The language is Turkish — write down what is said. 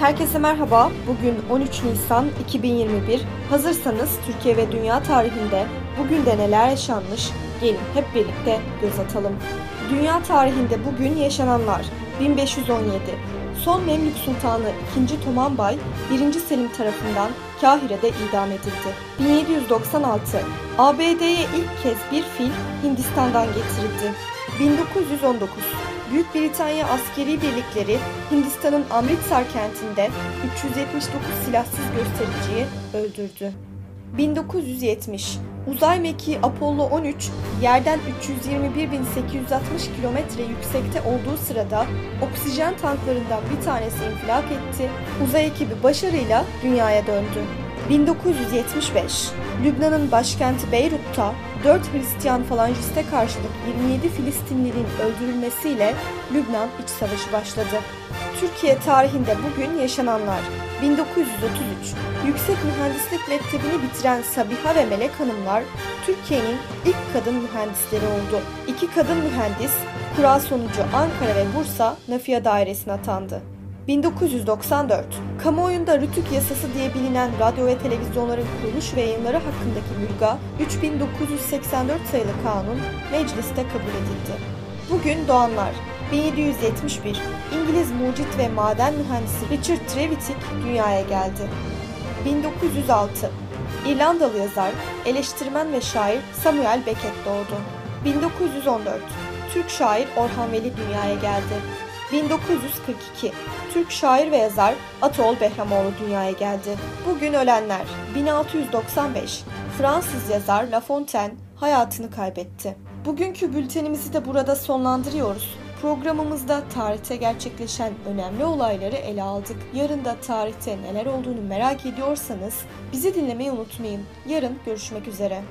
Herkese merhaba. Bugün 13 Nisan 2021. Hazırsanız Türkiye ve dünya tarihinde bugün de neler yaşanmış? Gelin hep birlikte göz atalım. Dünya tarihinde bugün yaşananlar 1517 Son Memlük Sultanı 2. Tomanbay 1. Selim tarafından Kahire'de idam edildi. 1796 ABD'ye ilk kez bir fil Hindistan'dan getirildi. 1919 Büyük Britanya askeri birlikleri Hindistan'ın Amritsar kentinde 379 silahsız göstericiyi öldürdü. 1970 Uzay mekiği Apollo 13 yerden 321.860 kilometre yüksekte olduğu sırada oksijen tanklarından bir tanesi infilak etti. Uzay ekibi başarıyla dünyaya döndü. 1975 Lübnan'ın başkenti Beyrut'ta 4 Hristiyan falanciste karşılık 27 Filistinlinin öldürülmesiyle Lübnan iç savaşı başladı. Türkiye tarihinde bugün yaşananlar 1933 Yüksek Mühendislik Mektebi'ni bitiren Sabiha ve Melek Hanımlar Türkiye'nin ilk kadın mühendisleri oldu. İki kadın mühendis kura sonucu Ankara ve Bursa Nafiye Dairesi'ne atandı. 1994 Kamuoyunda Rütük Yasası diye bilinen radyo ve televizyonların kuruluş ve yayınları hakkındaki mülga 3984 sayılı kanun mecliste kabul edildi. Bugün doğanlar 1771 İngiliz mucit ve maden mühendisi Richard Trevithick dünyaya geldi. 1906 İrlandalı yazar, eleştirmen ve şair Samuel Beckett doğdu. 1914 Türk şair Orhan Veli dünyaya geldi. 1942 Türk şair ve yazar Atol Behramoğlu dünyaya geldi. Bugün ölenler 1695 Fransız yazar La Fontaine hayatını kaybetti. Bugünkü bültenimizi de burada sonlandırıyoruz. Programımızda tarihte gerçekleşen önemli olayları ele aldık. Yarın da tarihte neler olduğunu merak ediyorsanız bizi dinlemeyi unutmayın. Yarın görüşmek üzere.